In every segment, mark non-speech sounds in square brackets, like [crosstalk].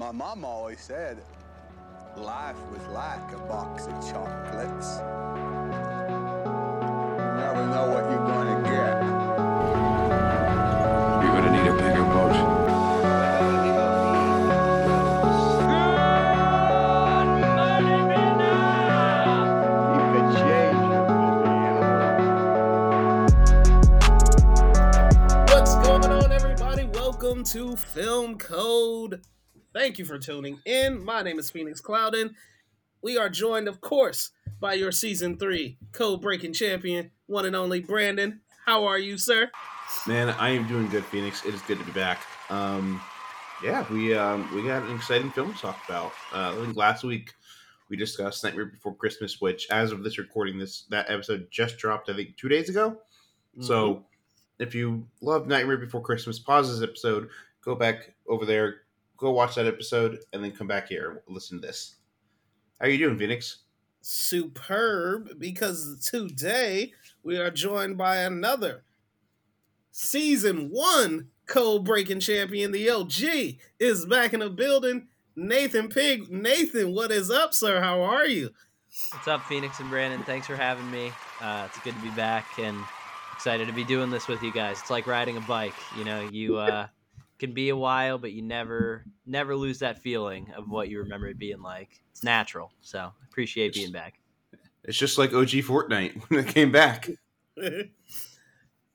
My mom always said life was like a box of chocolates. You never know what you're gonna get. You're gonna need a bigger boat. You could change the movie, you know? What's going on, everybody? Welcome to Film Code. Thank you for tuning in. My name is Phoenix Clouden. We are joined, of course, by your season three code breaking champion, one and only Brandon. How are you, sir? Man, I am doing good, Phoenix. It is good to be back. Um, yeah, we um, we got an exciting film to talk about. Uh, I think last week we discussed Nightmare Before Christmas, which, as of this recording, this that episode just dropped. I think two days ago. So, if you love Nightmare Before Christmas, pause this episode, go back over there, go watch that episode, and then come back here and listen to this. How you doing, Phoenix? superb because today we are joined by another season one code breaking champion. The OG is back in the building. Nathan Pigg. Nathan, what is up, sir? How are you? What's up, Phoenix and Brandon? Thanks for having me. Uh, it's good to be back and excited to be doing this with you guys. It's like riding a bike. You know, you uh, can be a while, but you never, never lose that feeling of what you remember it being like. It's natural. So appreciate being back. It's just like OG Fortnite [laughs] when it came back.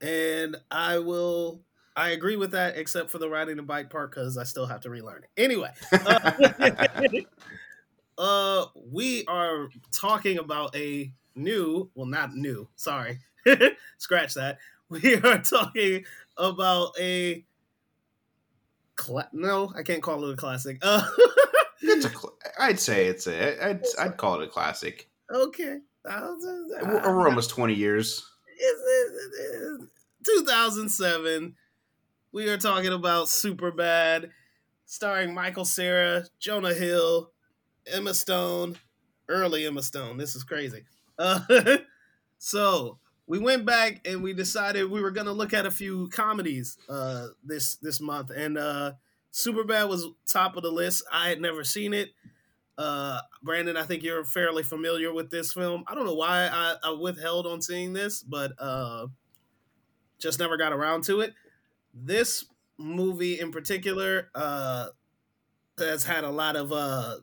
and I will. I agree with that, except for the riding the bike part, because I still have to relearn it. Anyway, [laughs] uh, uh, we are talking about a new, well, not new. Sorry, [laughs] scratch that. We are talking about a. Cla- no, I can't call it a classic. Uh, [laughs] It's a. Cl- I'd say it's a. I'd, I'd call it a classic. okay. I'll do that. We're, almost twenty years. It's- it's- 2007. We are talking about Superbad, starring Michael Cera, Jonah Hill, Emma Stone, early Emma Stone. This is crazy. Uh, [laughs] so we went back and we decided we were going to look at a few comedies uh, this this month, and uh, Superbad was top of the list. I had never seen it. Uh, Brandon, I think you're fairly familiar with this film. I don't know why I, I withheld on seeing this, but uh, just never got around to it. This movie in particular uh, has had a lot of uh,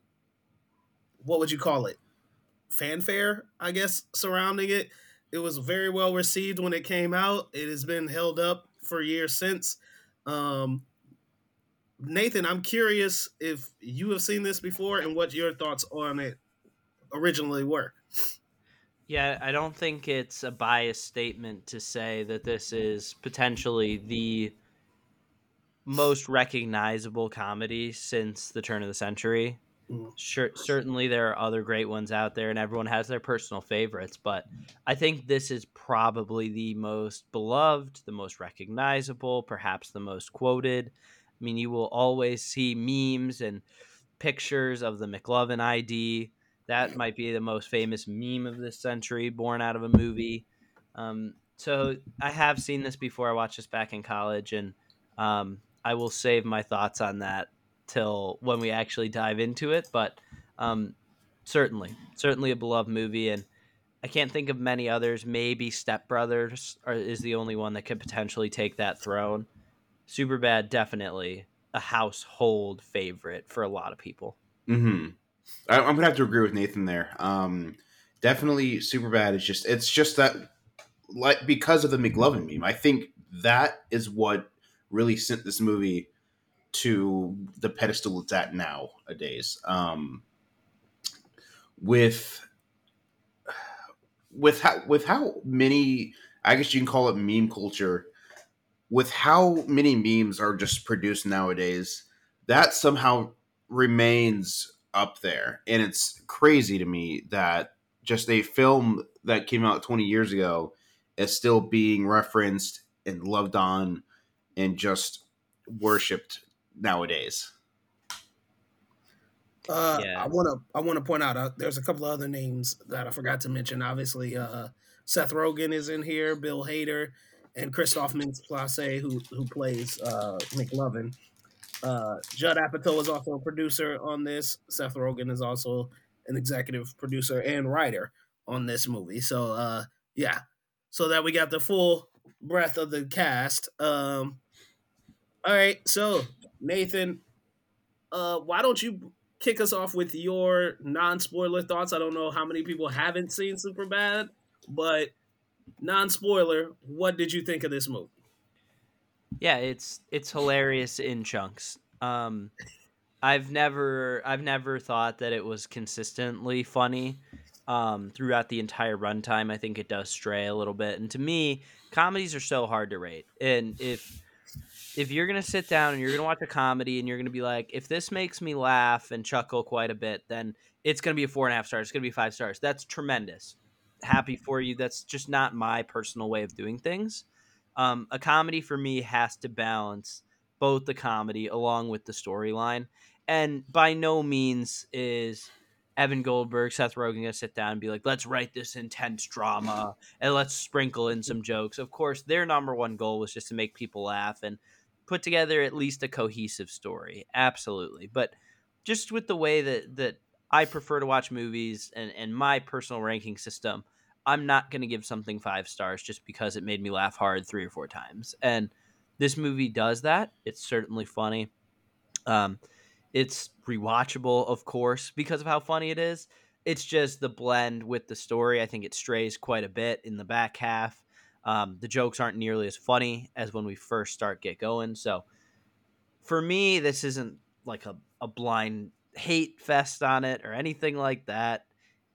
what would you call it? Fanfare, I guess, surrounding it. It was very well received when it came out. It has been held up for years since. Um, Nathan, I'm curious if you have seen this before and what your thoughts on it originally were. Yeah, I don't think it's a biased statement to say that this is potentially the most recognizable comedy since the turn of the century. Mm. Sure, certainly there are other great ones out there, and everyone has their personal favorites. But I think this is probably the most beloved, the most recognizable, perhaps the most quoted. I mean, you will always see memes and pictures of the McLovin ID. That might be the most famous meme of this century, born out of a movie. Um, so I have seen this before. I watched this back in college, and um, I will save my thoughts on that till when we actually dive into it. But um, certainly, certainly a beloved movie, and I can't think of many others. Maybe Step Brothers is the only one that could potentially take that throne. Superbad definitely a household favorite for a lot of people. hmm I, I'm gonna have to agree with Nathan there. Um, definitely, Superbad. It's just it's just that like because of the McLovin meme. I think that is what really sent this movie to the pedestal it's at nowadays. Um, with with how with how many I guess you can call it meme culture. With how many memes are just produced nowadays, that somehow remains up there. And it's crazy to me that just a film that came out 20 years ago is still being referenced and loved on and just worshipped nowadays. Uh, Yeah. I want to I want to point out uh, there's a couple of other names that I forgot to mention. Obviously, uh, Seth Rogen is in here, Bill Hader, and Christoph Mintz-Plasse, who who plays uh, McLovin. Uh, Judd Apatow is also a producer on this. Seth Rogen is also an executive producer and writer on this movie. So uh, yeah, so that we got the full breadth of the cast. Um, all right, so Nathan, uh, why don't you kick us off with your non-spoiler thoughts? I don't know how many people haven't seen Superbad, but non-spoiler, what did you think of this movie? Yeah, it's it's hilarious in chunks. Um, I've never I've never thought that it was consistently funny um, throughout the entire runtime. I think it does stray a little bit, and to me, comedies are so hard to rate. And if if you're gonna sit down and you're gonna watch a comedy and you're gonna be like, if this makes me laugh and chuckle quite a bit, then it's gonna be a four and a half stars. It's gonna be five stars. That's tremendous. Happy for you. That's just not my personal way of doing things. Um, a comedy for me has to balance both the comedy along with the storyline, and by no means is Evan Goldberg, Seth Rogen gonna sit down and be like, let's write this intense drama and let's sprinkle in some jokes. Of course, their number one goal was just to make people laugh and put together at least a cohesive story. Absolutely. But just with the way that that I prefer to watch movies and, and my personal ranking system, I'm not gonna give something five stars just because it made me laugh hard three or four times. And this movie does that. It's certainly funny. Um, it's rewatchable, of course, because of how funny it is. It's just the blend with the story. I think it strays quite a bit in the back half. Um, the jokes aren't nearly as funny as when we first start get going. So for me, this isn't like a, a blind hate fest on it or anything like that.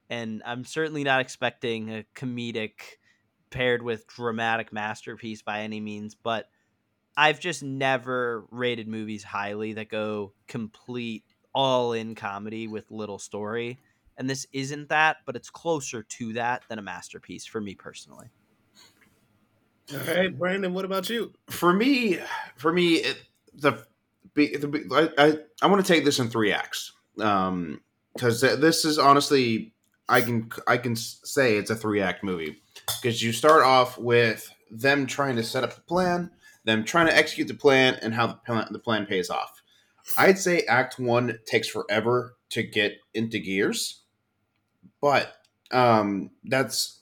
And I'm certainly not expecting a comedic paired with dramatic masterpiece by any means, but I've just never rated movies highly that go complete all in comedy with little story. And this isn't that, but it's closer to that than a masterpiece for me personally. All right, Brandon, what about you? For me, for me, it, the, the I, I, I want to take this in three acts um because this is honestly I can I can say it's a three act movie because you start off with them trying to set up the plan, them trying to execute the plan, and how the plan, the plan pays off. I'd say Act One takes forever to get into gears, but um, that's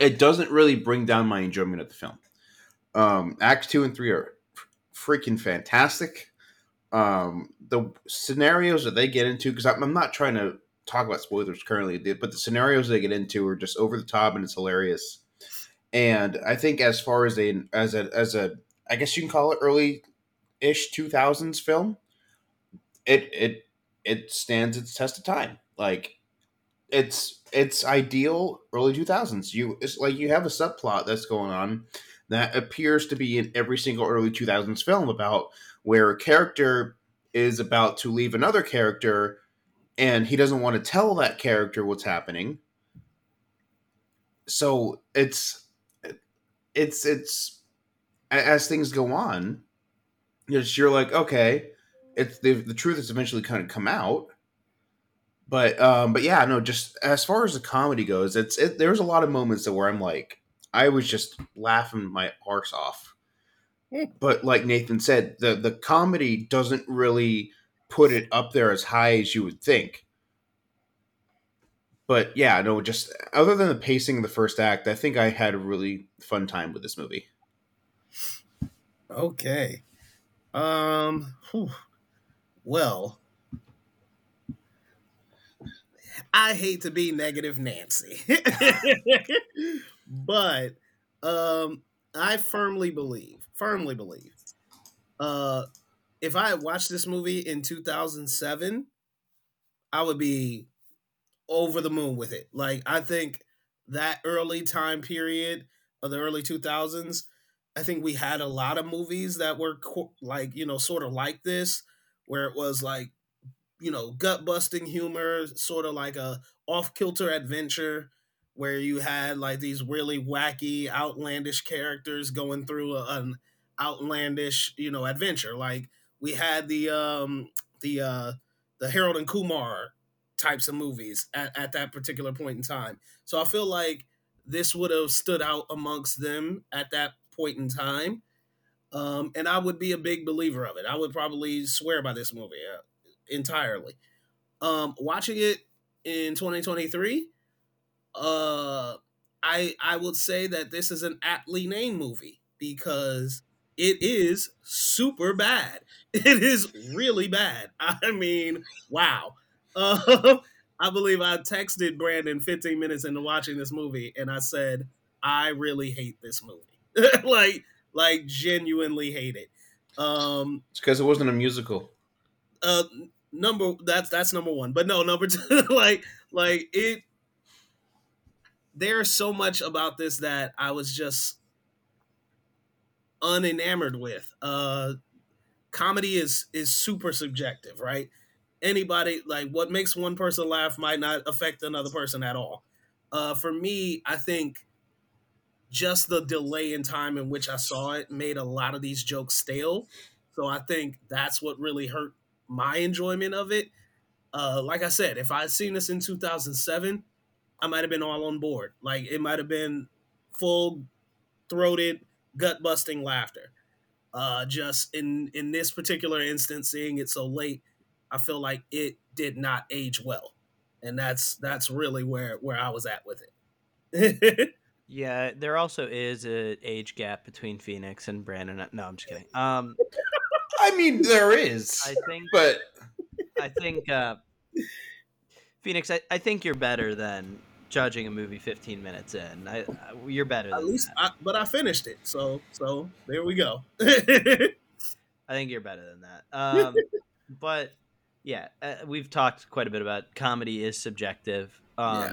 it doesn't really bring down my enjoyment of the film. Um, Act Two and Three are freaking fantastic. Um, the scenarios that they get into, because I'm, I'm not trying to talk about spoilers currently, but the scenarios they get into are just over the top and it's hilarious. And I think as far as a as a as a I guess you can call it early ish two thousands film, it it it stands its test of time. Like it's it's ideal early two thousands. You it's like you have a subplot that's going on that appears to be in every single early two thousands film about where a character is about to leave another character and he doesn't want to tell that character what's happening. So it's it's it's as things go on, you're like, okay, it's the the truth is eventually kind of come out. But um, but yeah, no, just as far as the comedy goes, it's it, there's a lot of moments that where I'm like, I was just laughing my arse off. But like Nathan said, the the comedy doesn't really put it up there as high as you would think. But yeah, no, just other than the pacing of the first act, I think I had a really fun time with this movie. Okay. Um whew. well, I hate to be negative Nancy. [laughs] but um I firmly believe, firmly believe uh if I had watched this movie in 2007, I would be over the moon with it. Like I think that early time period of the early 2000s, I think we had a lot of movies that were co- like, you know, sort of like this where it was like, you know, gut-busting humor, sort of like a off-kilter adventure where you had like these really wacky, outlandish characters going through a, an outlandish, you know, adventure. Like we had the um the uh the Harold and Kumar types of movies at, at that particular point in time. So I feel like this would have stood out amongst them at that point in time. Um, and I would be a big believer of it. I would probably swear by this movie entirely. Um, watching it in 2023, uh, I I would say that this is an aptly named movie because it is super bad. [laughs] It is really bad. [laughs] I mean, wow. Uh, [laughs] I believe I texted Brandon 15 minutes into watching this movie, and I said, I really hate this movie. like, like genuinely hate it. Um, It's because it wasn't a musical. Uh, number that's that's number one, but no, number [laughs] two, like, like it. There's so much about this that I was just unenamored with. Uh, comedy is is super subjective, right? Anybody like what makes one person laugh might not affect another person at all. Uh, for me, I think just the delay in time in which I saw it made a lot of these jokes stale. So I think that's what really hurt my enjoyment of it. Uh, like I said, if I had seen this in 2007, I might have been all on board. Like it might have been full throated, gut busting laughter. Uh, just in in this particular instance, seeing it so late, I feel like it did not age well, and that's that's really where where I was at with it. [laughs] Yeah, there also is a age gap between Phoenix and Brandon. No, I'm just kidding. Um, I mean, there is, I think, but I think, uh, Phoenix, I, I think you're better than judging a movie 15 minutes in. I, I you're better than At least, that. I, but I finished it, so so there we go. [laughs] I think you're better than that. [laughs] Um, but yeah, uh, we've talked quite a bit about comedy is subjective. Um, Yeah.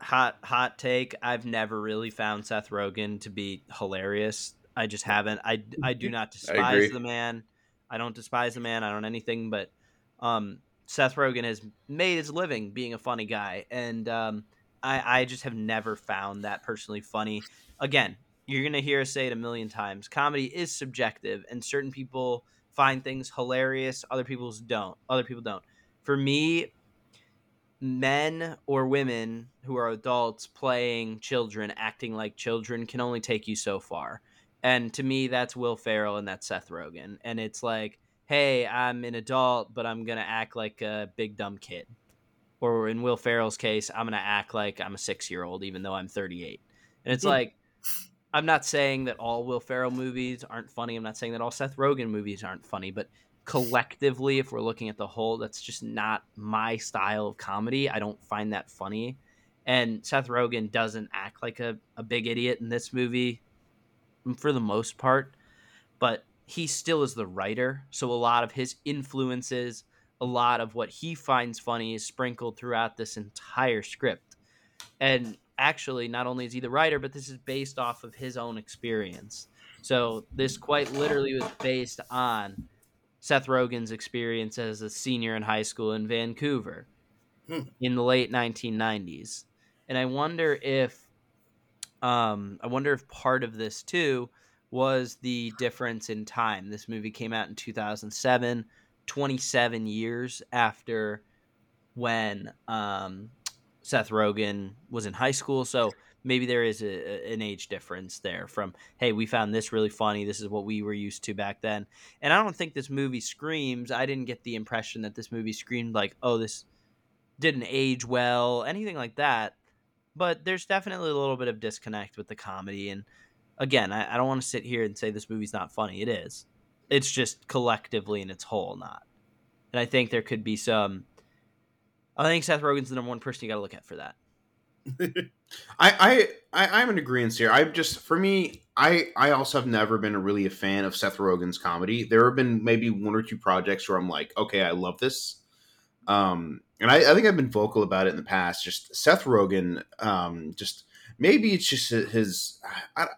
Hot hot take. I've never really found Seth Rogen to be hilarious. I just haven't. I I do not despise the man. I don't despise the man. I don't anything. But um, Seth Rogen has made his living being a funny guy, and um, I I just have never found that personally funny. Again, you're gonna hear us say it a million times. Comedy is subjective, and certain people find things hilarious. Other people's don't. Other people don't. For me, men or women who are adults playing children, acting like children, can only take you so far. And to me, that's Will Ferrell and that's Seth Rogen. And it's like, hey, I'm an adult, but I'm gonna act like a big dumb kid. Or in Will Ferrell's case, I'm gonna act like I'm a six year old, even though I'm 38. And it's Hmm. like, I'm not saying that all Will Ferrell movies aren't funny. I'm not saying that all Seth Rogen movies aren't funny, but collectively, if we're looking at the whole, that's just not my style of comedy. I don't find that funny. And Seth Rogen doesn't act like a, a big idiot in this movie for the most part, but he still is the writer. So a lot of his influences, a lot of what he finds funny is sprinkled throughout this entire script. And actually, not only is he the writer, but this is based off of his own experience. So this quite literally was based on Seth Rogen's experience as a senior in high school in Vancouver Hmm. in the late 1990s. And I wonder if um I wonder if part of this too was the difference in time. This movie came out in 2007, 27 years after when um Seth Rogen was in high school. So maybe there is a, an age difference there from, hey, we found this really funny. This is what we were used to back then. And I don't think this movie screams. I didn't get the impression that this movie screamed like, oh, this didn't age well, anything like that. But there's definitely a little bit of disconnect with the comedy. And again, I, I don't want to sit here and say this movie's not funny. It is. It's just collectively in its whole not. And I think there could be some. I think Seth Rogen's the number one person you got to look at for that. [laughs] I, I, I I'm in agreement here. I've just for me, I I also have never been really a fan of Seth Rogen's comedy. There have been maybe one or two projects where I'm like, okay, I love this. Um, and I, I think I've been vocal about it in the past. Just Seth Rogen, um, just maybe it's just his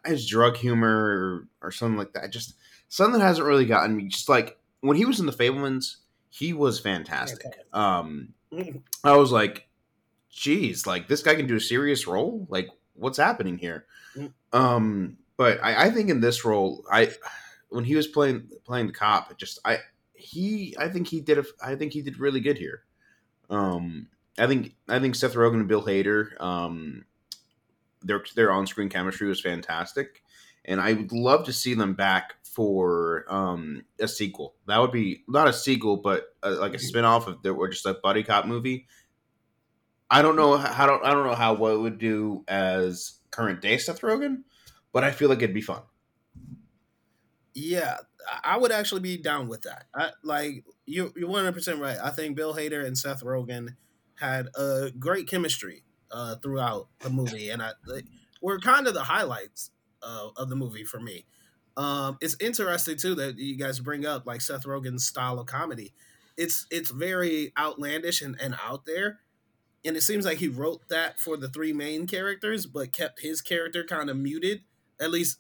his drug humor or, or something like that. Just something that hasn't really gotten me. Just like when he was in the Fabelmans, he was fantastic. Um, I was like, geez, like this guy can do a serious role. Like, what's happening here? Mm. Um, but I, I think in this role, I when he was playing playing the cop, it just I he I think he did a I think he did really good here. Um, I think I think Seth Rogen and Bill Hader, um, their their on screen chemistry was fantastic, and I would love to see them back for um a sequel. That would be not a sequel, but uh like a spin-off of the or just a buddy cop movie. I don't know how don't I don't know how what it would do as current day Seth Rogen, but I feel like it'd be fun. Yeah, I- would actually be down with that. I, like you, you're one hundred percent right. I think Bill Hader and Seth Rogen had a great chemistry uh, throughout the movie, and I like, were kind of the highlights uh, of the movie for me. Um, it's interesting too that you guys bring up like Seth Rogen's style of comedy. It's it's very outlandish and, and out there, and it seems like he wrote that for the three main characters, but kept his character kind of muted, at least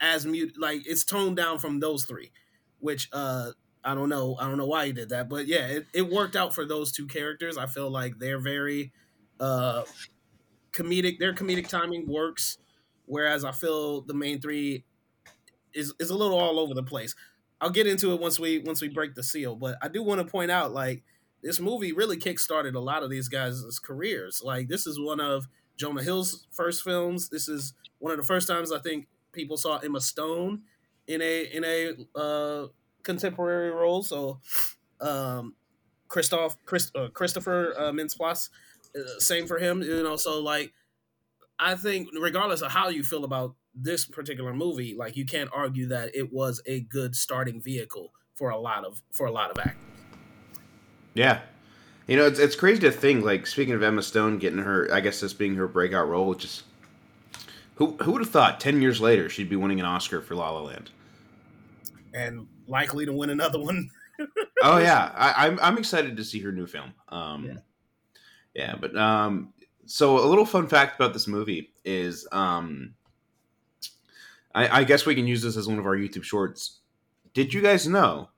as mute. Like it's toned down from those three, which uh I don't know. I don't know why he did that, but yeah, it, it worked out for those two characters. I feel like they're very uh comedic. Their comedic timing works, whereas I feel the main three is is a little all over the place. I'll get into it once we once we break the seal, but I do want to point out like this movie really kickstarted a lot of these guys' careers. Like this is one of Jonah Hill's first films. This is one of the first times I think people saw Emma Stone in a in a uh, contemporary role. So um, Christoph Christ, uh, Christopher uh, Mintz-Plasse, uh, same for him. You know, so like I think regardless of how you feel about this particular movie, like you can't argue that it was a good starting vehicle for a lot of for a lot of actors. Yeah. You know, it's, it's crazy to think, like, speaking of Emma Stone getting her, I guess this being her breakout role, just who who would have thought 10 years later she'd be winning an Oscar for La La Land? and likely to win another one. Oh, [laughs] yeah. I, I'm, I'm excited to see her new film. Um, Yeah. yeah. but um, so a little fun fact about this movie is um, I, I guess we can use this as one of our YouTube shorts. Did you guys know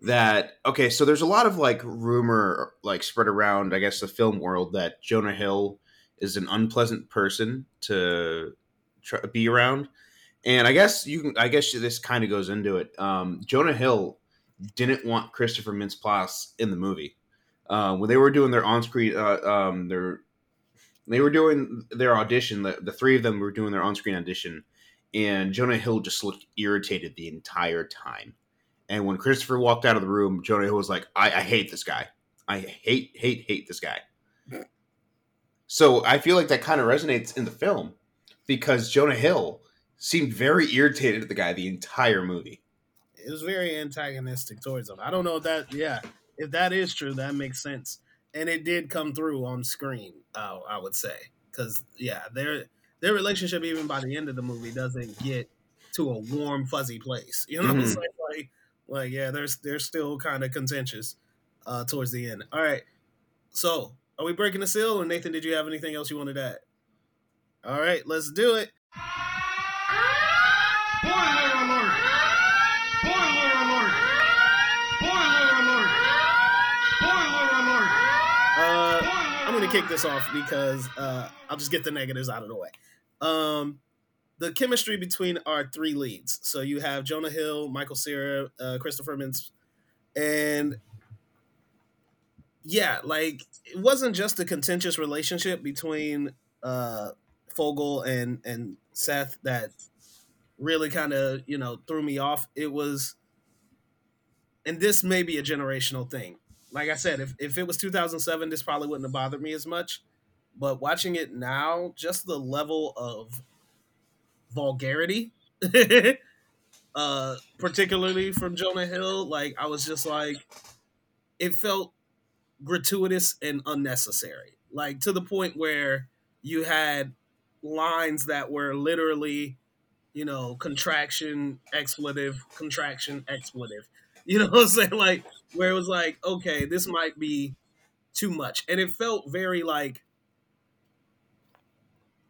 that okay so there's a lot of like rumor like spread around i guess the film world that jonah hill is an unpleasant person to try, be around. And i guess you can i guess this kind of goes into it. Um, jonah hill didn't want christopher mintz-plasse in the movie. Uh, when they were doing their on-screen uh, um, their they were doing their audition the, the three of them were doing their on-screen audition and jonah hill just looked irritated the entire time. And when Christopher walked out of the room, Jonah Hill was like, I, I hate this guy. I hate, hate, hate this guy. So I feel like that kind of resonates in the film because Jonah Hill seemed very irritated at the guy the entire movie. It was very antagonistic towards him. I don't know if that, yeah, if that is true, that makes sense, and it did come through on screen. Uh, I would say because yeah, their their relationship even by the end of the movie doesn't get to a warm fuzzy place. You know what I'm Mhm. saying? Like, like yeah, there's they're still kind of contentious uh, towards the end. All right, so are we breaking the seal, or Nathan? Did you have anything else you wanted to add? All right, let's do it. Spoiler alert! Spoiler alert! Spoiler alert! Spoiler alert! Uh, I'm going to kick this off because uh, I'll just get the negatives out of the way. Um, the chemistry between our three leads. So you have Jonah Hill, Michael Cera, uh, Christopher Mintz, and yeah, like it wasn't just a contentious relationship between uh, Fogel and and Seth that really kind of you know threw me off. It was, and this may be a generational thing like I said, if, if it was 2007, this probably wouldn't have bothered me as much. But watching it now, just the level of vulgarity, [laughs] uh, particularly from Jonah Hill, like I was just like, it felt gratuitous and unnecessary. Like to the point where you had lines that were literally, you know, contraction, expletive, contraction, expletive. [laughs] You know what I'm saying? Like where it was like, okay, this might be too much. And it felt very like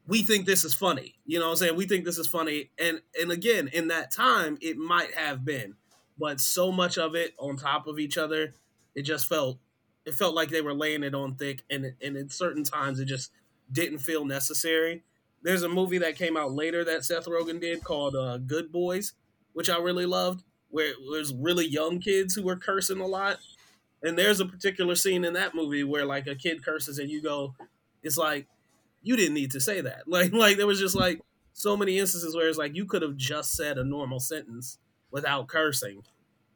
we think this is funny. You know what I'm saying? We think this is funny. And and again, in that time, it might have been. But so much of it on top of each other, it just felt it felt like they were laying it on thick and and in certain times it just didn't feel necessary. There's a movie that came out later that Seth Rogen did called uh, Good Boys, which I really loved where there's really young kids who were cursing a lot. And there's a particular scene in that movie where like a kid curses and you go, it's like, you didn't need to say that. [laughs] Like like there was just like so many instances where it's like you could have just said a normal sentence without cursing,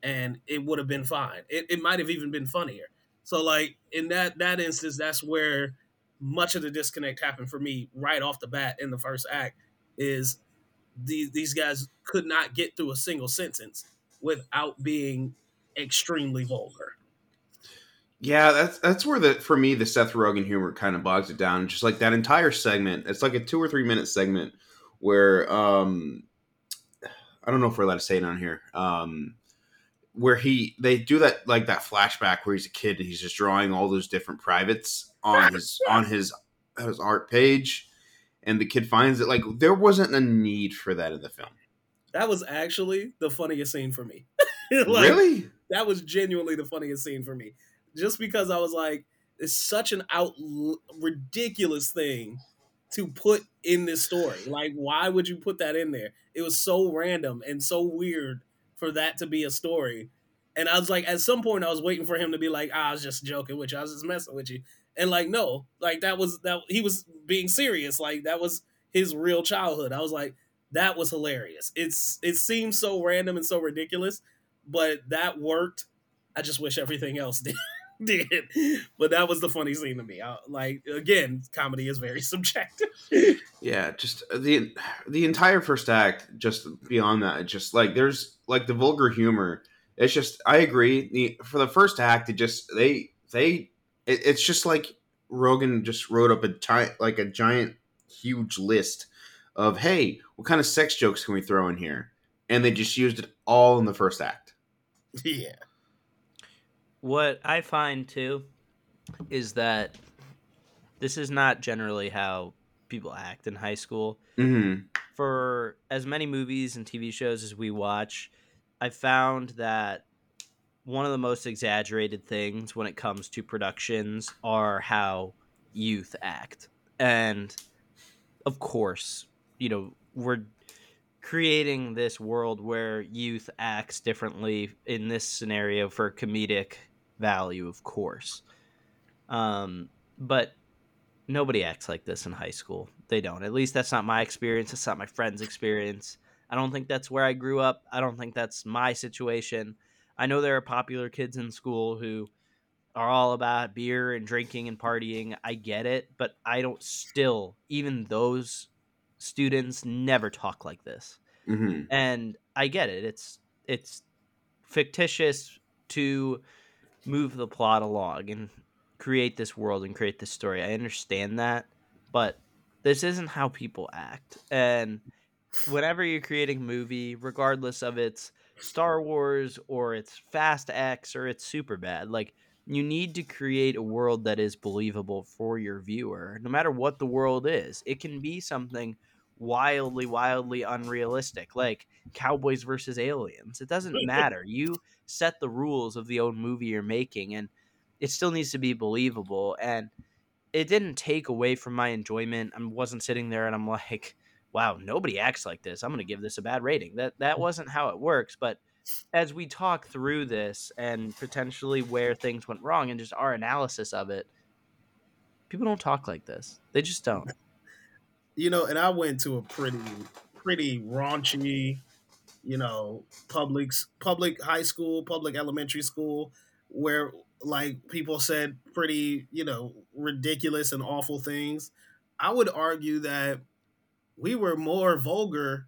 and it would have been fine. It, it might have even been funnier. So like in that that instance, that's where much of the disconnect happened for me right off the bat in the first act. Is these these guys could not get through a single sentence without being extremely vulgar. Yeah, that's that's where the for me the Seth Rogen humor kind of bogs it down. Just like that entire segment, it's like a two or three minute segment where um I don't know if we're allowed to say it on here. Um where he they do that like that flashback where he's a kid and he's just drawing all those different privates on his on his his art page and the kid finds it. Like there wasn't a need for that in the film. That was actually the funniest scene for me. [laughs] Like, really? that was genuinely the funniest scene for me. Just because i was like it's such an out ridiculous thing to put in this story. Like why would you put that in there? It was so random and so weird for that to be a story. And i was like at some point i was waiting for him to be like ah, i was just joking with you. I was just messing with you and like no like that was that he was being serious like that was his real childhood i was like that was hilarious it's it seems so random and so ridiculous but that worked. I just wish everything else [laughs] did. did. But that was the funny scene to me. I, like again, comedy is very [laughs] subjective. Yeah, just uh, the the entire first act. Just beyond that, just like there's like the vulgar humor. It's just I agree. The for the first act, it just they they it, it's just like Rogen just wrote up a giant like a giant huge list of hey, what kind of sex jokes can we throw in here? And they just used it all in the first act. [laughs] yeah. What I find too is that this is not generally how people act in high school. Mm-hmm. For as many movies and TV shows as we watch, I found that one of the most exaggerated things when it comes to productions are how youth act. And of course, you know, we're creating this world where youth acts differently in this scenario for comedic value, of course. Um, but nobody acts like this in high school. They don't. At least that's not my experience. It's not my friend's experience. I don't think that's where I grew up. I don't think that's my situation. I know there are popular kids in school who are all about beer and drinking and partying. I get it, but I don't still, even those students never talk like this. Mm-hmm. And I get it. It's it's fictitious to move the plot along and create this world and create this story. I understand that, but this isn't how people act. And whenever you're creating a movie, regardless of its Star Wars or it's Fast X or it's Superbad, like you need to create a world that is believable for your viewer, no matter what the world is. It can be something wildly, wildly unrealistic, like Cowboys versus Aliens. It doesn't matter. You set the rules of the own movie you're making, and it still needs to be believable. And it didn't take away from my enjoyment. I wasn't sitting there and I'm [laughs] like, wow, nobody acts like this. I'm going to give this a bad rating. That that mm. wasn't how it works. But as we talk through this and potentially where things went wrong and just our analysis of it, people don't talk like this. They just don't [laughs] you know, and I went to a pretty pretty raunchy, you know, public public high school, public elementary school, where like people said pretty, you know, ridiculous and awful things. I would argue that we were more vulgar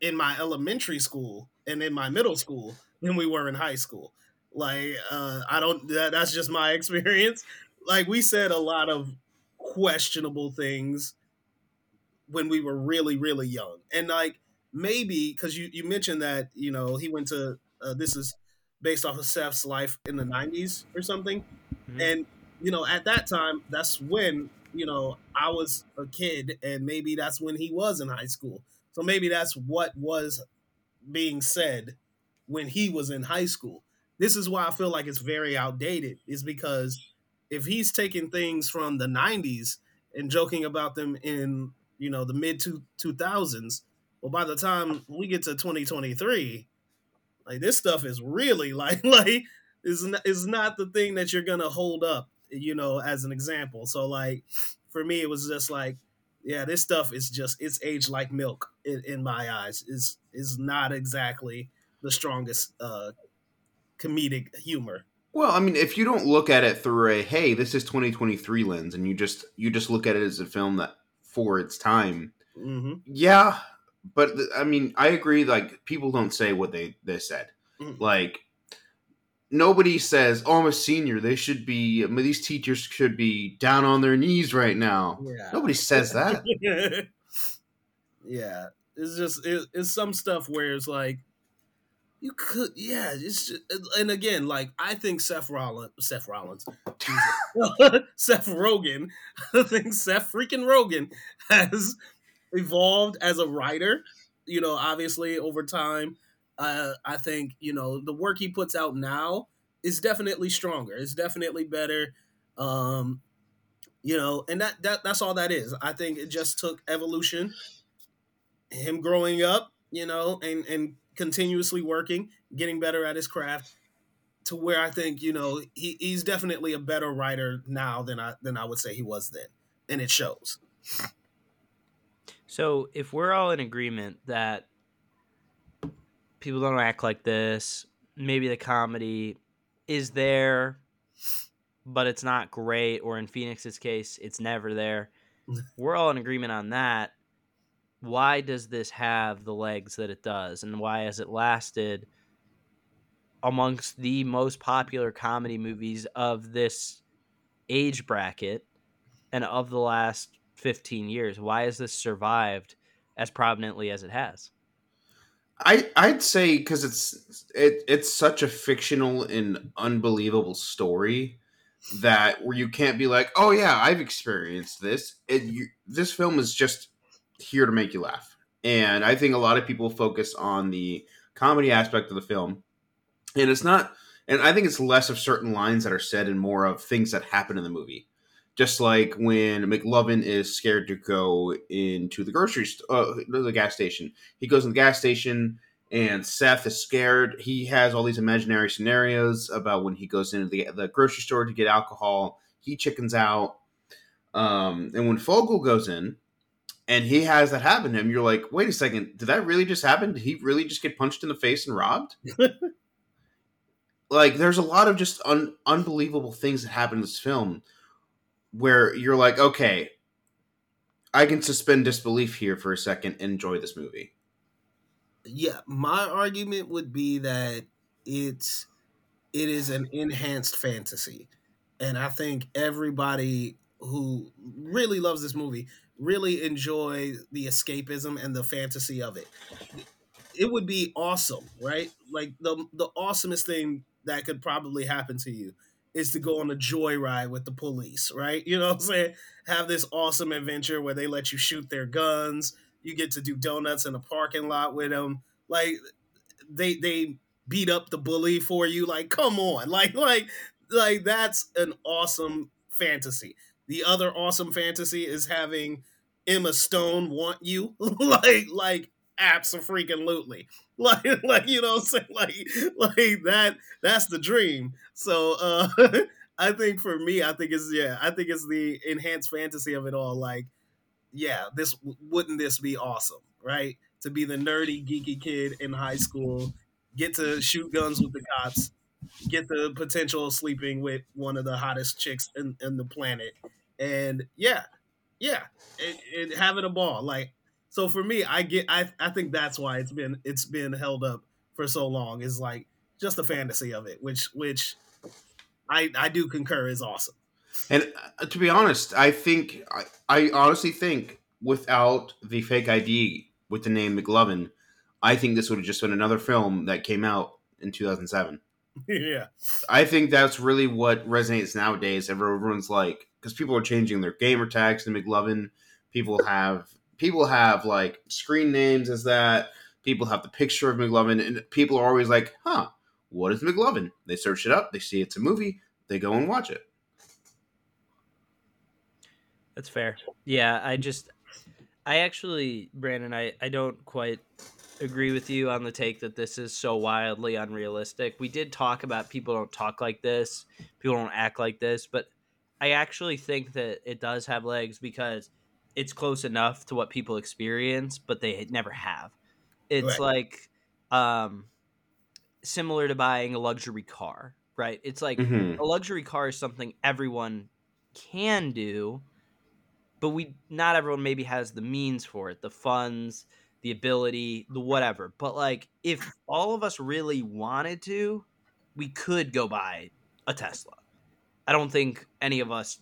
in my elementary school and in my middle school than we were in high school. Like, uh, I don't. That, that's just my [laughs] experience. Like, we said a lot of questionable things when we were really really young and like maybe because you you mentioned that you know he went to uh, this is based off of Seth's life in the 90s or something mm-hmm. and you know at that time that's when you know I was a kid and maybe that's when he was in high school so maybe that's what was being said when he was in high school this is why I feel like it's very outdated is because if he's taking things from the 90s and joking about them in you know the mid two two thousands. Well, by the time we get to twenty twenty three, like this stuff is really [laughs] like like is not, is not the thing that you're gonna hold up, you know, as an example. So like for me, it was just like yeah, this stuff is just it's aged like milk in, in my eyes. is is not exactly the strongest uh comedic humor. Well, I mean, if you don't look at it through a hey, this is 2023 lens, and you just you just look at it as a film that for its time, hmm yeah. But I mean, I agree. Like people don't say what they they said. Mhm. Like nobody says, "Oh, I'm a senior. They should be. These teachers should be down on their knees right now." Yeah. Nobody says [laughs] that. yeah, it's just it, it's some stuff where it's like you could yeah it's just, and again like I think Seth Rollins Seth Rollins [laughs] [laughs] Seth Rogen I think Seth freaking Rogen has evolved as a writer you know obviously over time uh, I think you know the work he puts out now is definitely stronger. It's definitely better. Um you know and that, that that's all that is. I think it just took evolution him growing up you know and and continuously working getting better at his craft to where i think you know he, he's definitely a better writer now than i than i would say he was then. And it shows. So if we're all in agreement that people don't act like this, maybe the comedy is there, but it's not great, or in Phoenix's case, it's never there. [laughs] we're all in agreement on that. Why does this have the legs that it does, and why has it lasted amongst the most popular comedy movies of this age bracket and of the last 15 years? Why has this survived as prominently as it has? I I'd say because it's it it's such a fictional and unbelievable story that where you can't be like, oh yeah, I've experienced this. It, you, this film is just here to make you laugh, and I think a lot of people focus on the comedy aspect of the film, and it's not. And I think it's less of certain lines that are said and more of things that happen in the movie. Just like when McLovin is scared to go into the grocery store, uh, the gas station. He goes in the gas station and Seth is scared. He has all these imaginary scenarios about when he goes into the, the grocery store to get alcohol. He chickens out. Um, and when Fogel goes in and he has that happen to him, you're like, wait a second, did that really just happen? Did he really just get punched in the face and robbed? [laughs] like, there's a lot of just un- unbelievable things that happen in this film where you're like, okay, I can suspend disbelief here for a second and enjoy this movie. yeah my argument would be that it's it is an enhanced fantasy. And i think everybody who really loves this movie really enjoy the escapism and the fantasy of it. It would be awesome right? Like the the awesomest thing that could probably happen to you is to go on a joyride with the police right? You know what i'm saying? Have this awesome adventure where they let you shoot their guns. You get to do donuts in a parking lot with them like they they beat up the bully for you. Like come on. [laughs] Like like like that's an awesome fantasy. The other awesome fantasy is having emma stone want you. [laughs] Like like absolutely [laughs] like like you know what i'm saying [laughs] like like that that's the dream so uh [laughs] i think for me i think it's yeah i think it's the enhanced fantasy of it all like yeah, this wouldn't this be awesome, right? To be the nerdy, geeky kid in high school, get to shoot guns with the cops, get the potential of sleeping with one of the hottest chicks in, in the planet, and yeah, yeah, and, and having a ball. Like, so for me, I get, I, I think that's why it's been, it's been held up for so long. Is like just the fantasy of it, which, which I, I do concur is awesome. And uh, to be honest, I think I, I honestly think without the fake ID with the name McLovin, I think this would have just been another film that came out in 2007. [laughs] yeah, I think that's really what resonates nowadays. Everyone's like, because people are changing their gamer tags to McLovin. People have people have like screen names as that. People have the picture of McLovin, and people are always like, "Huh, what is McLovin?" They search it up. They see it's a movie. They go and watch it. That's fair. Yeah, I just I actually Brandon, I I don't quite agree with you on the take that this is so wildly unrealistic. We did talk about people don't talk like this, people don't act like this, but I actually think that it does have legs because it's close enough to what people experience, but they never have. It's Right. like um, similar to buying a luxury car, right? It's like Mhm. a luxury car is something everyone can do, but we not everyone maybe has the means for it, the funds, the ability, the whatever. But like if all of us really wanted to, we could go buy a Tesla. I don't think any of us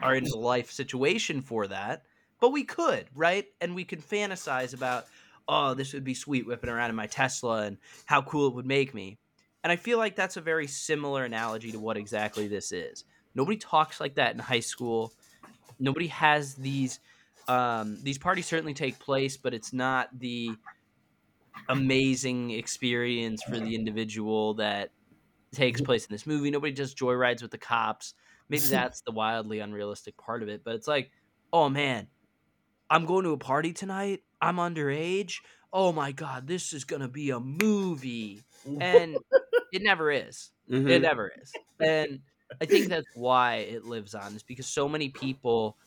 are in the life situation for that, but we could, right? And we could fantasize about, oh, this would be sweet whipping around in my Tesla and how cool it would make me. And I feel like that's a very similar analogy to what exactly this is. Nobody talks like that in high school. Nobody has these. Um, these parties certainly take place, but it's not the amazing experience for the individual that takes place in this movie. Nobody just joyrides with the cops. Maybe [laughs] that's the wildly unrealistic part of it. But it's like, oh man, I'm going to a party tonight. I'm underage. Oh my god, this is gonna be a movie, and it never is. Mhm. It never is. And I think that's why it lives on, is because so many people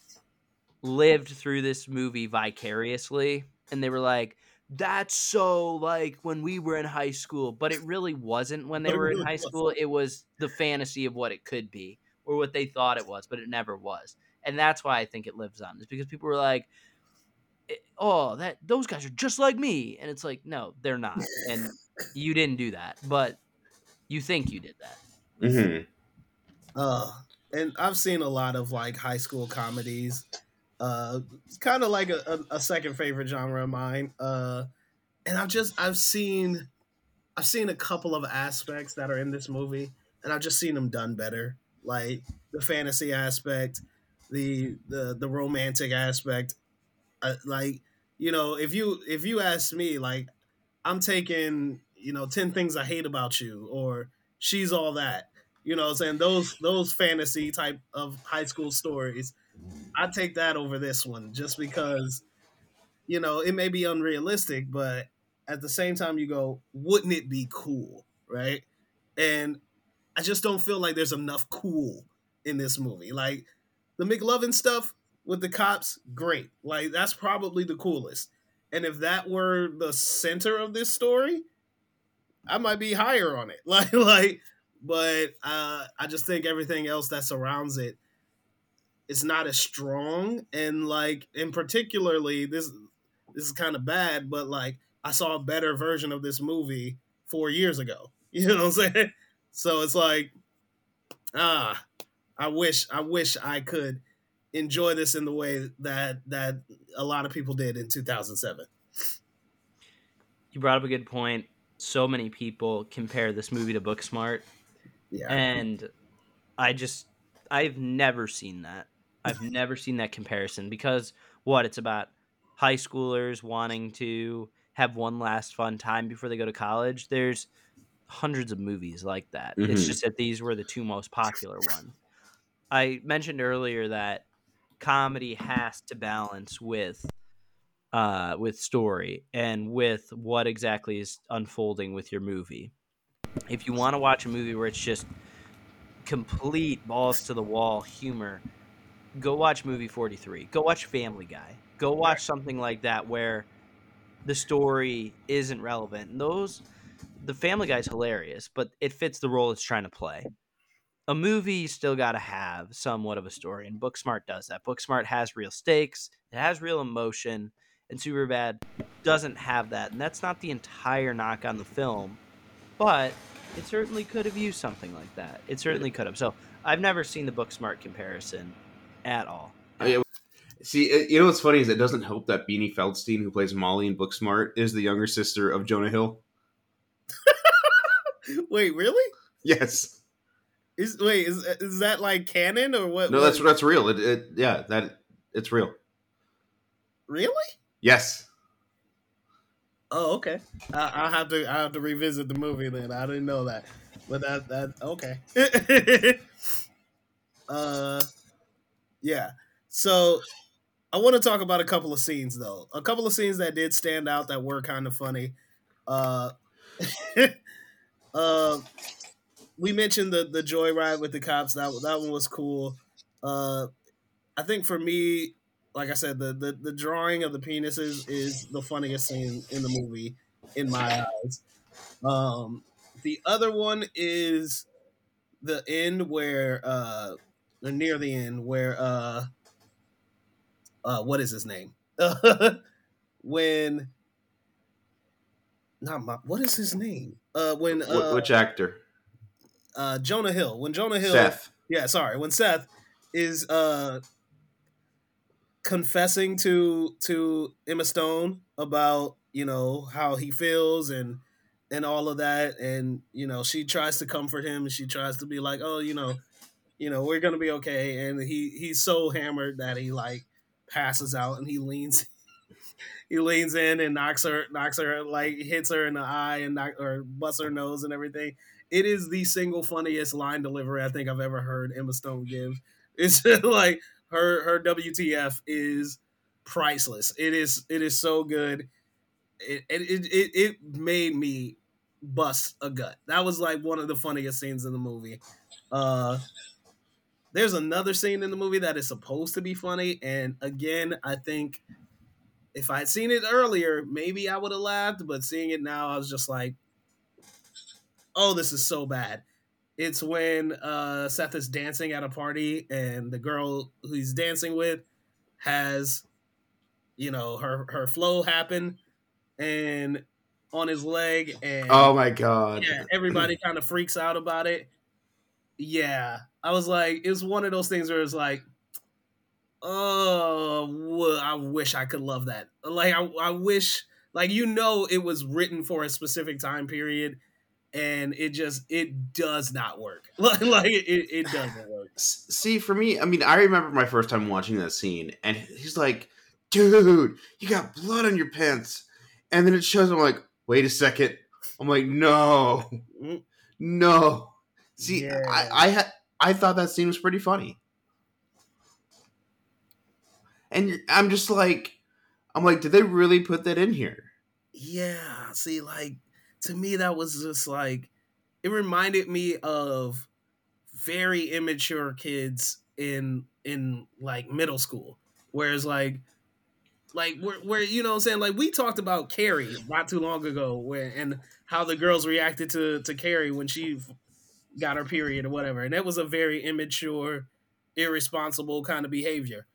lived through this movie vicariously and they were like, that's so like when we were in high school. But it really wasn't when they were in high school. It was the fantasy of what it could be or what they thought it was, but it never was. And that's why I think it lives on, is because people were like, "Eh, oh, that those guys are just like me. And it's like, no, they're not. And [laughs] you didn't do that, but you think you did that. Mm-hmm. Uh, and I've seen a lot of like high school comedies. Uh, it's kind of like a, a, a second favorite genre of mine. Uh, and I've just I've seen I've seen a couple of aspects that are in this movie, and I've just seen them done better. Like the fantasy aspect, the the the romantic aspect. Uh, like you know, if you if you ask me, like I'm taking you know ten things I hate about you, or she's all that. You know I'm saying? Those those fantasy type of high school stories i take that over this one just because you know it may be unrealistic but at the same time you go wouldn't it be cool? Right? And i just don't feel like there's enough cool in this movie like the mclovin stuff with the cops great like that's probably the coolest and if that were the center of this story i might be higher on it [laughs] like like but uh, I just think everything else that surrounds it is not as strong. And like, in particularly, this this is kind of bad, but like, I saw a better version of this movie four years ago. [laughs] You know what I'm saying? So it's like, ah, I wish I wish I could enjoy this in the way that that a lot of people did in 2007. You brought up a good point. So many people compare this movie to Booksmart. Yeah, and I just I've never seen that. I've [laughs] never seen that comparison because what it's about high schoolers wanting to have one last fun time before they go to college. There's hundreds of movies like that. It's Mhm. just that these were the two most popular ones. [laughs] I mentioned earlier that comedy has to balance with uh with story and with what exactly is unfolding with your movie if you want to watch a movie where it's just complete balls to the wall humor, go watch movie 43. Go watch Family Guy. Go watch something like that where the story isn't relevant. And those the Family Guy's hilarious, but it fits the role it's trying to play. A movie still got to have somewhat of a story, and Booksmart does that. Booksmart has real stakes, it has real emotion, and Superbad doesn't have that. And that's not the entire knock on the film, but it certainly could have used something like that. It certainly could have. So I've never seen the Booksmart comparison at all. See, uh, you know what's funny is it doesn't help that Beanie Feldstein, who plays Molly in Booksmart, is the younger sister of Jonah Hill. [laughs] wait, really? Yes, Is wait is is that like canon or what? no, that's that's real. It, it yeah, that it's real. really. Yes, Oh, okay. I, I'll have to I have to revisit the movie then. I didn't know that, but that that okay. [laughs] uh, yeah. So I want to talk about a couple of scenes though. A couple of scenes that did stand out that were kind of funny. Uh, [laughs] uh, we mentioned the the joyride with the cops. That that one was cool. Uh, I think for me, like I said, the, the the drawing of the penises is the funniest scene in the movie, in my eyes. Um, the other one is the end where, uh, near the end where, uh, uh, what is his name? [laughs] when, not my, what is his name? Uh, when uh, which actor? uh, Jonah Hill, when Jonah Hill, Seth. yeah, sorry, when Seth is uh confessing to to Emma Stone about you know how he feels and and all of that, and you know she tries to comfort him, and she tries to be like, oh, you know, you know, we're gonna be okay, and he he's so hammered that he like passes out, and he leans. He leans in and knocks her, knocks her, like hits her in the eye and knock, or busts her nose and everything it is the single funniest line delivery I think I've ever heard Emma Stone give. [laughs] It's like her her WTF is priceless. It is it is so good. It it it, it, made me bust a gut. That was like one of the funniest scenes in the movie. Uh there's another scene in the movie that is supposed to be funny, and again, I think if I had seen it earlier, maybe I would have laughed, but seeing it now, I was just like, oh, this is so bad. It's when uh, Seth is dancing at a party and the girl who he's dancing with has, you know, her her flow happen and on his leg and Oh my god. yeah, everybody kind of freaks out about it. Yeah, I was like, it was one of those things where it's like, oh, I wish I could love that. Like, I, I wish, like, you know, it was written for a specific time period, and it just it does not work. [laughs] Like, like it, it doesn't work. See, for me, I mean, I remember my first time watching that scene, and he's like, "Dude, you got blood on your pants," and then it shows. I'm like, "Wait a second. I'm like, "No, Mm. no." See, Yeah. I, I had, I thought that scene was pretty funny, and I'm just like, I'm like, did they really put that in here? Yeah, see, like to me, that was just like it reminded me of very immature kids in in like middle school. Whereas like like where, where you know what I'm saying like we talked about Carrie not too long ago and how the girls reacted to to Carrie when she got her period or whatever and that was a very immature irresponsible kind of behavior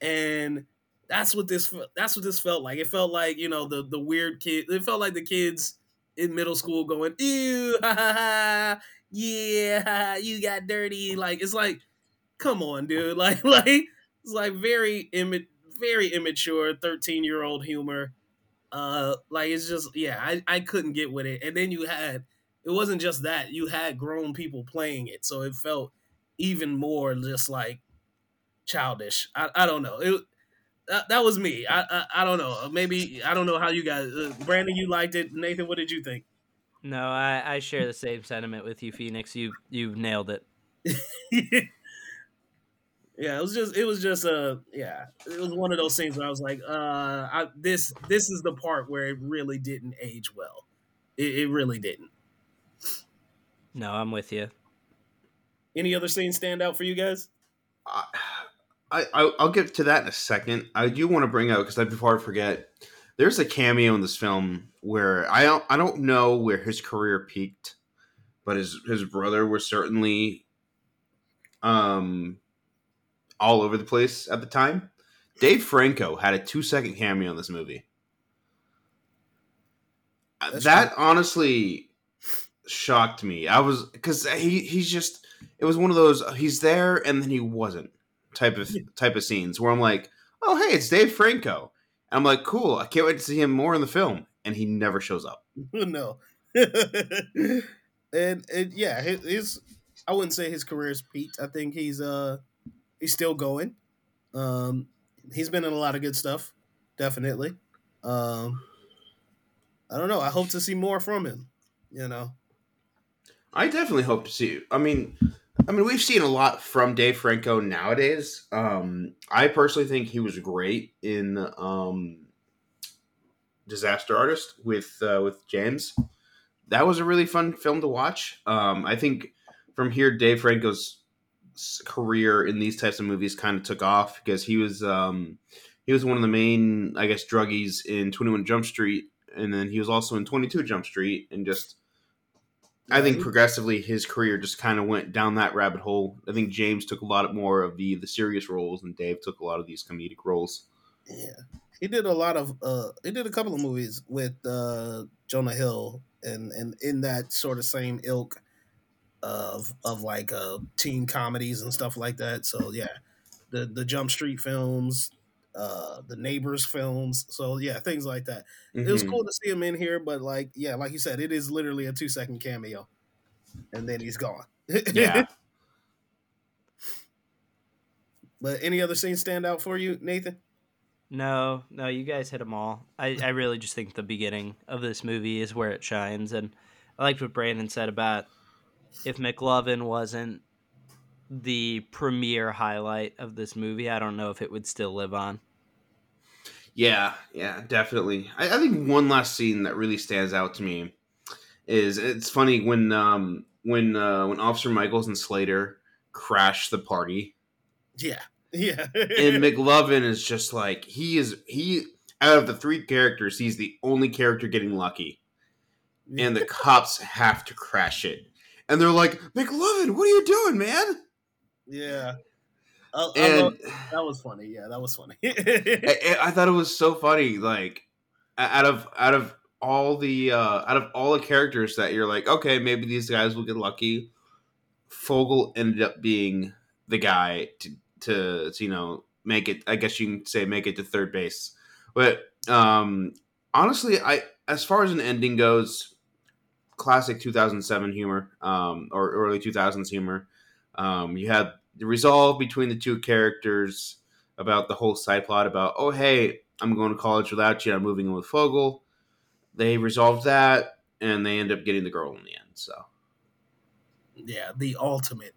and that's what this that's what this felt like. It felt like you know the the weird kid it felt like the kids in middle school going ew [laughs] ha, ha, ha, yeah you got dirty. Like it's like come on dude. [laughs] Like like it's like very imma- very immature 13 year old humor. Uh like it's just yeah I, I couldn't get with it. And then you had it wasn't just that you had grown people playing it. So it felt even more just like childish i, I don't know it that, that was me I, I i don't know maybe i don't know how you guys uh, brandon you liked it nathan what did you think No, I, I share the same sentiment with you, Phoenix. You you nailed it. [laughs] yeah, it was just it was just uh yeah, it was one of those things where I was like, uh I, this this is the part where it really didn't age well. It, it really didn't. No, I'm with you. Any other scenes stand out for you guys? I, I I'll get to that in a second. I do want to bring out because before I forget, there's a cameo in this film where I don't I don't know where his career peaked, but his his brother was certainly um all over the place at the time. Dave Franco had a two second cameo in this movie. Uh, That's that honestly shocked me. I was because he he's just it was one of those he's there and then he wasn't type of type of scenes where I'm like, oh hey, it's Dave Franco. And I'm like, cool. I can't wait to see him more in the film, and he never shows up. [laughs] no. [laughs] and and yeah, his, his I wouldn't say his career's peaked. I think he's uh he's still going. Um he's been in a lot of good stuff, definitely. Um I don't know. I hope to see more from him, you know. I definitely hope to see. I mean, I mean, we've seen a lot from Dave Franco nowadays. Um, I personally think he was great in um, Disaster Artist with uh, with James. That was a really fun film to watch. Um, I think from here, Dave Franco's career in these types of movies kind of took off because he was um, he was one of the main, I guess, druggies in Twenty One Jump Street, and then he was also in Twenty Two Jump Street, and just I think progressively his career just kind of went down that rabbit hole. I think James took a lot more of the the serious roles, and Dave took a lot of these comedic roles. Yeah, he did a lot of. uh He did a couple of movies with uh Jonah Hill, and and in that sort of same ilk of of like uh teen comedies and stuff like that. So yeah, the the Jump Street films, uh the Neighbors films. So yeah, things like that. It was Mhm. cool to see him in here, but like yeah, like you said, it is literally a two second cameo, and then he's gone. Yeah. [laughs] but any other scenes stand out for you, Nathan? No, no, you guys hit them all. I, I really just think the beginning of this movie is where it shines. And I liked what Brandon said about if McLovin wasn't the premier highlight of this movie, I don't know if it would still live on. Yeah, yeah, definitely. I, I think one last scene that really stands out to me is it's funny when um when uh when Officer Michaels and Slater crash the party Yeah, yeah. and [laughs] McLovin is just like he is he out of the three characters he's the only character getting lucky and the cops have to crash it and they're like McLovin what are you doing man yeah. I, I and love- that was funny. Yeah, that was funny. I, I- [laughs] I thought it was so funny. Like out of out of all the uh, out of all the characters that you're like, okay, maybe these guys will get lucky. Fogel ended up being the guy to to, to you know make it. I guess you can say make it to third base. But um, honestly, I as far as an ending goes, classic 2007 humor um, or early 2000s humor. Um, you had the resolve between the two characters about the whole side plot about oh hey i'm going to college without you i'm moving in with fogel they resolved that and they end up getting the girl in the end so yeah, the ultimate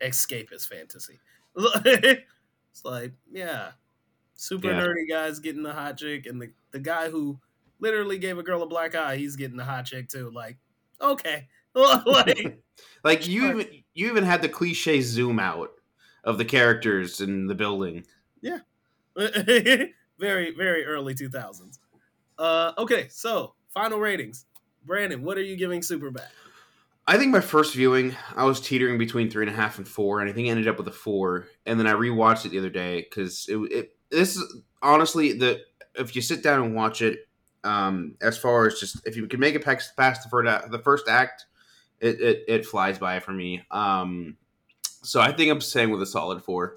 escapist fantasy. [laughs] it's like, yeah, super Yeah. nerdy guys getting the hot chick, and the, the guy who literally gave a girl a black eye, he's getting the hot chick too. Like, okay. [laughs] like, [laughs] like you even you even had the cliche zoom out of the characters in the building Yeah. [laughs] very, very early 2000s. Uh, okay, so final ratings. Brandon, what are you giving Superbad? i think my first viewing i was teetering between three and a half and four and i think I ended up with a four and then i rewatched it the other day because it, it this is honestly the if you sit down and watch it um as far as just if you can make it past, past the first the first act it, it it flies by for me um so i think i'm staying with a solid four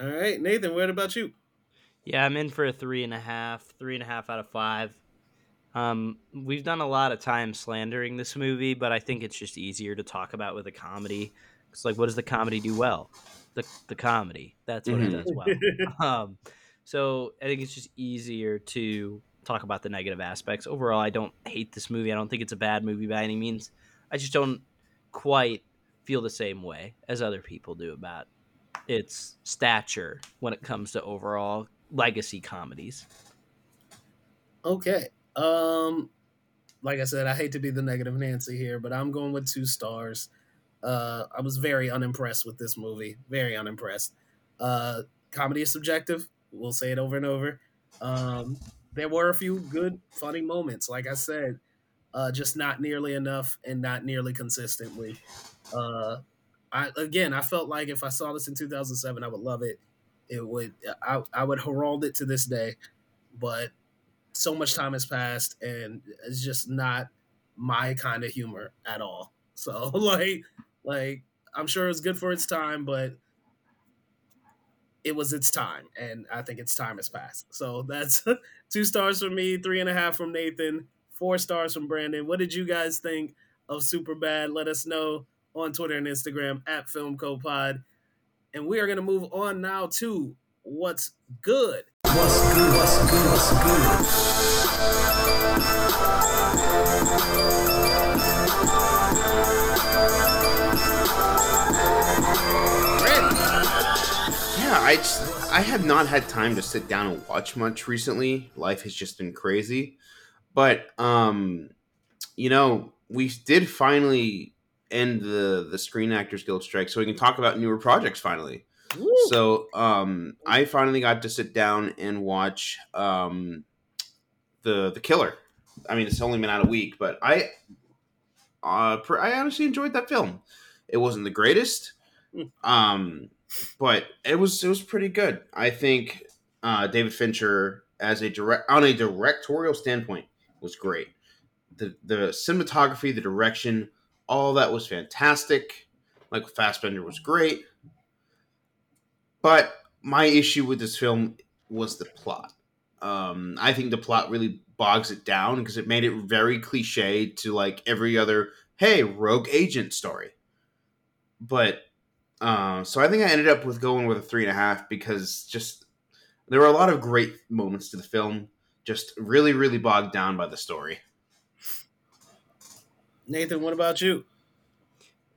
All right, Nathan, what about you? Yeah, I'm in for a three and a half, three and a half out of five. Um, we've done a lot of time slandering this movie, but I think it's just easier to talk about with a comedy. It's like, what does the comedy do well? The the comedy. That's what Mhm. it does well. [laughs] um, so I think it's just easier to talk about the negative aspects. Overall, I don't hate this movie. I don't think it's a bad movie by any means. I just don't quite feel the same way as other people do about its stature when it comes to overall legacy comedies. Okay. Um like I said, I hate to be the negative Nancy here, but I'm going with two stars. Uh I was very unimpressed with this movie. Very unimpressed. Uh comedy is subjective. We'll say it over and over. Um there were a few good funny moments, like I said, uh just not nearly enough and not nearly consistently. Uh I again, I felt like if I saw this in 2007, I would love it. It would I I would herald it to this day, but so much time has passed and it's just not my kind of humor at all. So [laughs] like like I'm sure it's good for its time, but it was its time and I think its time has passed. So that's [laughs] two stars from me, three and a half from Nathan, four stars from Brandon. What did you guys think of Superbad? Let us know on Twitter and Instagram at FilmCoPod. And we are gonna move on now to what's good. What's good? What's good? What's good? Yeah, I just I have not had time to sit down and watch much recently. Life has just been crazy. But um you know, we did finally end the the Screen Actors Guild strike, so we can talk about newer projects finally. Woo. So um, I finally got to sit down and watch um, the the Killer. I mean, it's only been out a week, but I uh, I honestly enjoyed that film. It wasn't the greatest, um, but it was it was pretty good. I think uh, David Fincher, as a direct on a directorial standpoint, was great. The the cinematography, the direction, all that was fantastic. Michael Fassbender was great. But my issue with this film was the plot. Um, I think the plot really bogs it down because it made it very cliche to like every other hey rogue agent story. But uh, so I think I ended up with going with a three and a half because just there were a lot of great moments to the film, just really really bogged down by the story. Nathan, what about you?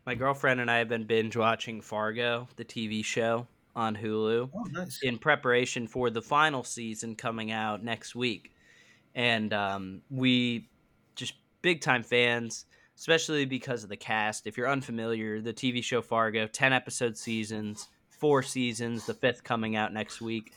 My girlfriend and I have been binge watching Fargo, the TV show on Hulu, Oh, nice. in preparation for the final season coming out next week. And um, we just big time fans, especially because of the cast. If you're unfamiliar, the TV show Fargo, 10 episode seasons, four seasons, the fifth coming out next week.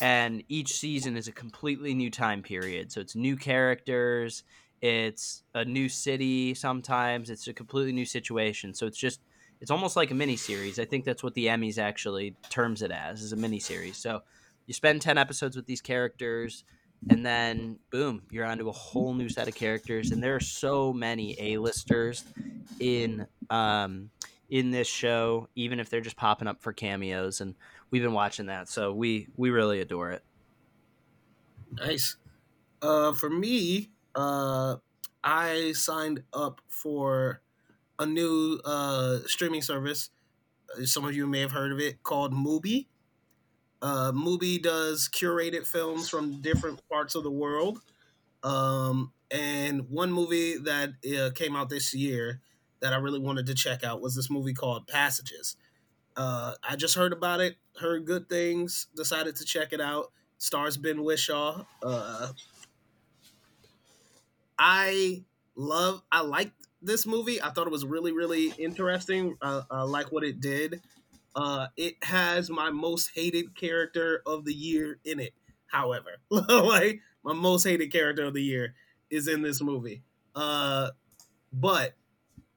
And each season is a completely new time period. So it's new characters, it's a new city sometimes, it's a completely new situation. So it's just it's almost like a mini series. I think that's what the Emmys actually terms it as, is a mini series. So you spend 10 episodes with these characters and then boom, you're onto a whole new set of characters and there are so many A-listers in um in this show even if they're just popping up for cameos and we've been watching that. So we we really adore it. Nice. Uh, for me, uh, I signed up for a new uh, streaming service. Uh, Some of you may have heard of it called Mubi. Uh, Mubi does curated films from different parts of the world. Um, and one movie that uh, came out this year that I really wanted to check out was this movie called Passages. Uh, I just heard about it, heard good things, decided to check it out. Stars Ben Whishaw. Uh, I love, I liked this movie. I thought it was really, really interesting. I like what it did. Uh, it has my most hated character of the year in it. However, [laughs] like my most hated character of the year is in this movie. Uh, but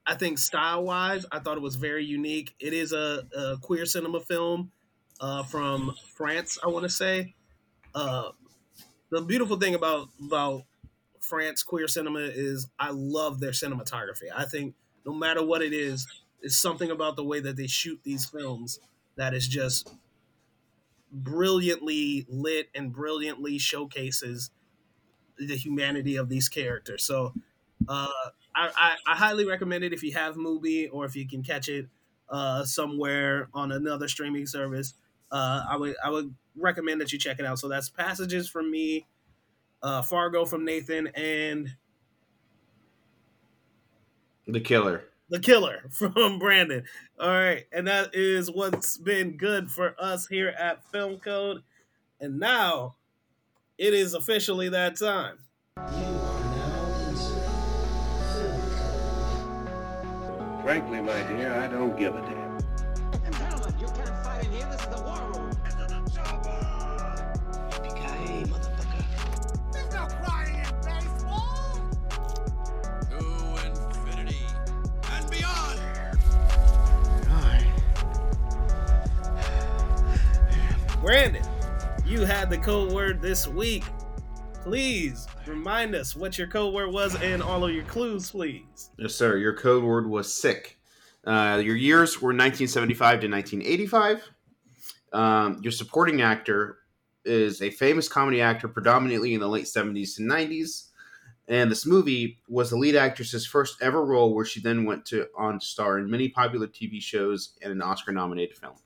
I think style wise, I thought it was very unique. It is a, a queer cinema film uh, from France, I want to say. Uh, the beautiful thing about about France queer cinema is I love their cinematography. I think no matter what it is, it's something about the way that they shoot these films that is just brilliantly lit and brilliantly showcases the humanity of these characters. So uh, I, I, I highly recommend it if you have Mubi or if you can catch it uh, somewhere on another streaming service. Uh, I would I would recommend that you check it out. So that's Passages from me, uh, Fargo from Nathan, and The Killer. The Killer [laughs] from Brandon. All right, and that is what's been good for us here at Film Code. And now it is officially that time. Frankly, my dear, I don't give a damn. Brandon, you had the code word this week. Please remind us what your code word was and all of your clues, please. Yes, sir. Your code word was sick. Uh, your years were 1975 to 1985. Um, your supporting actor is a famous comedy actor, predominantly in the late 70s and 90s. And this movie was the lead actress's first ever role, where she then went to on to star in many popular TV shows and an Oscar-nominated film.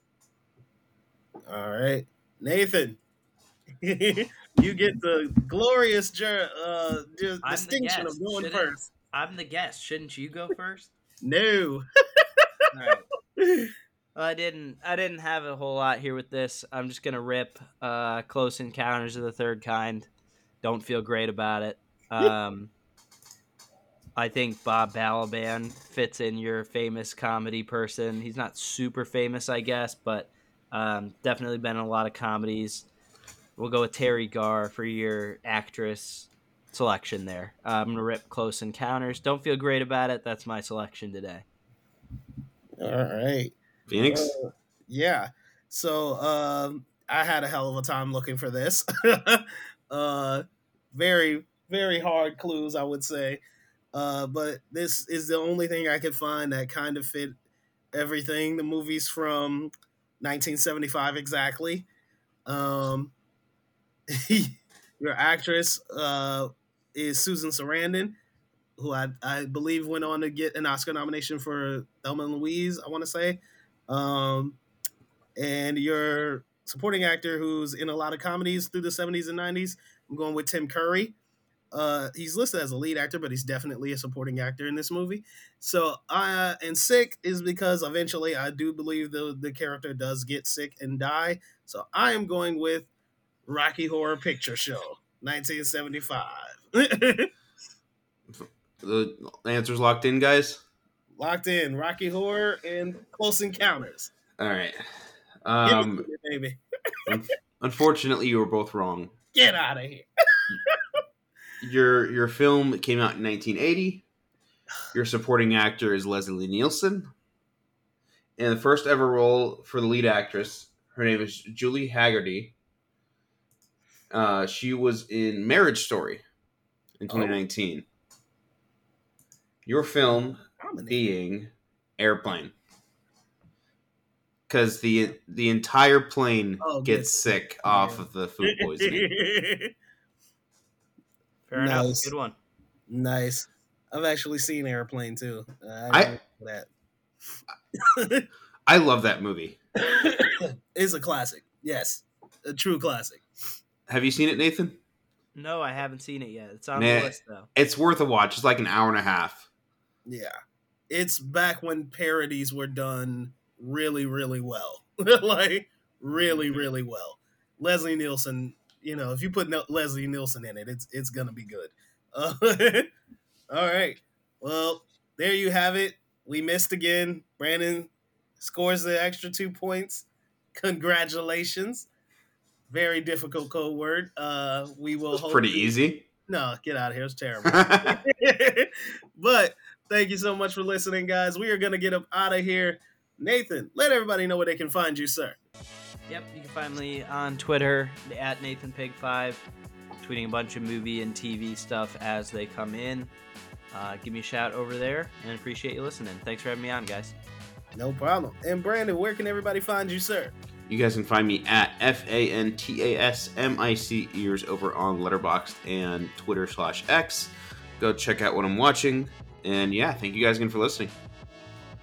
All right, Nathan, [laughs] you get the glorious uh, di- I'm the distinction of going Shouldn't- first. I'm the guest. Shouldn't you go first? No. Right. I didn't. I didn't have a whole lot here with this. I'm just gonna rip uh, Close Encounters of the Third Kind. Don't feel great about it. Um, I think Bob Balaban fits in your famous comedy person. He's not super famous, I guess, but um, definitely been in a lot of comedies. We'll go with Teri Garr for your actress selection there. Uh, I'm gonna rip Close Encounters. Don't feel great about it. That's my selection today. All right. Phoenix. Uh, yeah. So um, I had a hell of a time looking for this. [laughs] uh, very, very hard clues, I would say. Uh, but this is the only thing I could find that kind of fit everything. The movie's from 1975 exactly. Um, [laughs] your actress uh, is Susan Sarandon, who I, I believe went on to get an Oscar nomination for Thelma and Louise, I want to say. Um, and your supporting actor who's in a lot of comedies through the 70s and 90s, I'm going with Tim Curry. Uh, he's listed as a lead actor, but he's definitely a supporting actor in this movie. So, uh, and sick is because eventually I do believe the the character does get sick and die. So I am going with Rocky Horror Picture Show, 1975. [laughs] The answer's locked in, guys. Locked in, Rocky Horror and Close Encounters. All right. It Um, me, baby. unfortunately, you were both wrong. Get out of here. [laughs] Your your film came out in 1980. Your supporting actor is Leslie Nielsen. And the first ever role for the lead actress, her name is Julie Hagerty. Uh, she was in Marriage Story in 2019. Your film being Airplane. Because the the entire plane Oh, gets gets- sick off of the food poisoning. [laughs] Fair enough. Nice. Good one. nice. I've actually seen Airplane too. Uh, I- I, that. I love that movie. [coughs] it's a classic. Yes, a true classic. Have you seen it, Nathan? No, I haven't seen it yet. It's on Nah. the list though. It's worth a watch. It's like an hour and a half. Yeah, it's back when parodies were done really, really well. [laughs] like really, really well. Leslie Nielsen. You know, if you put no- Leslie Nielsen in it, it's it's gonna be good. Uh, [laughs] all right. Well, there you have it. We missed again. Brandon scores the extra two points. Congratulations. Very difficult code word. Uh, we will. Pretty hopefully- easy. No, get out of here. It's terrible. [laughs] [laughs] but thank you so much for listening, guys. We are going to get up out of here. Nathan, let everybody know where they can find you, sir. Yep, you can find me on Twitter at NathanPig5, tweeting a bunch of movie and TV stuff as they come in. Uh, give me a shout over there and appreciate you listening. Thanks for having me on, guys. No problem. And Brandon, where can everybody find you, sir? You guys can find me at F A N T A S M I C ears over on Letterboxd and Twitter slash X. Go check out what I'm watching. And yeah, thank you guys again for listening.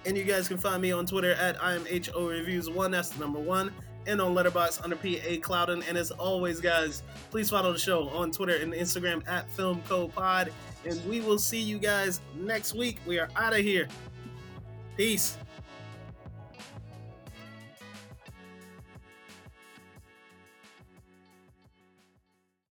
And you guys can find me on Twitter at IMHO Reviews One. That's the number one. And on Letterboxd under PA Clouden. And as always, guys, please follow the show on Twitter and Instagram at Film Co Pod. And we will see you guys next week. We are out of here. Peace.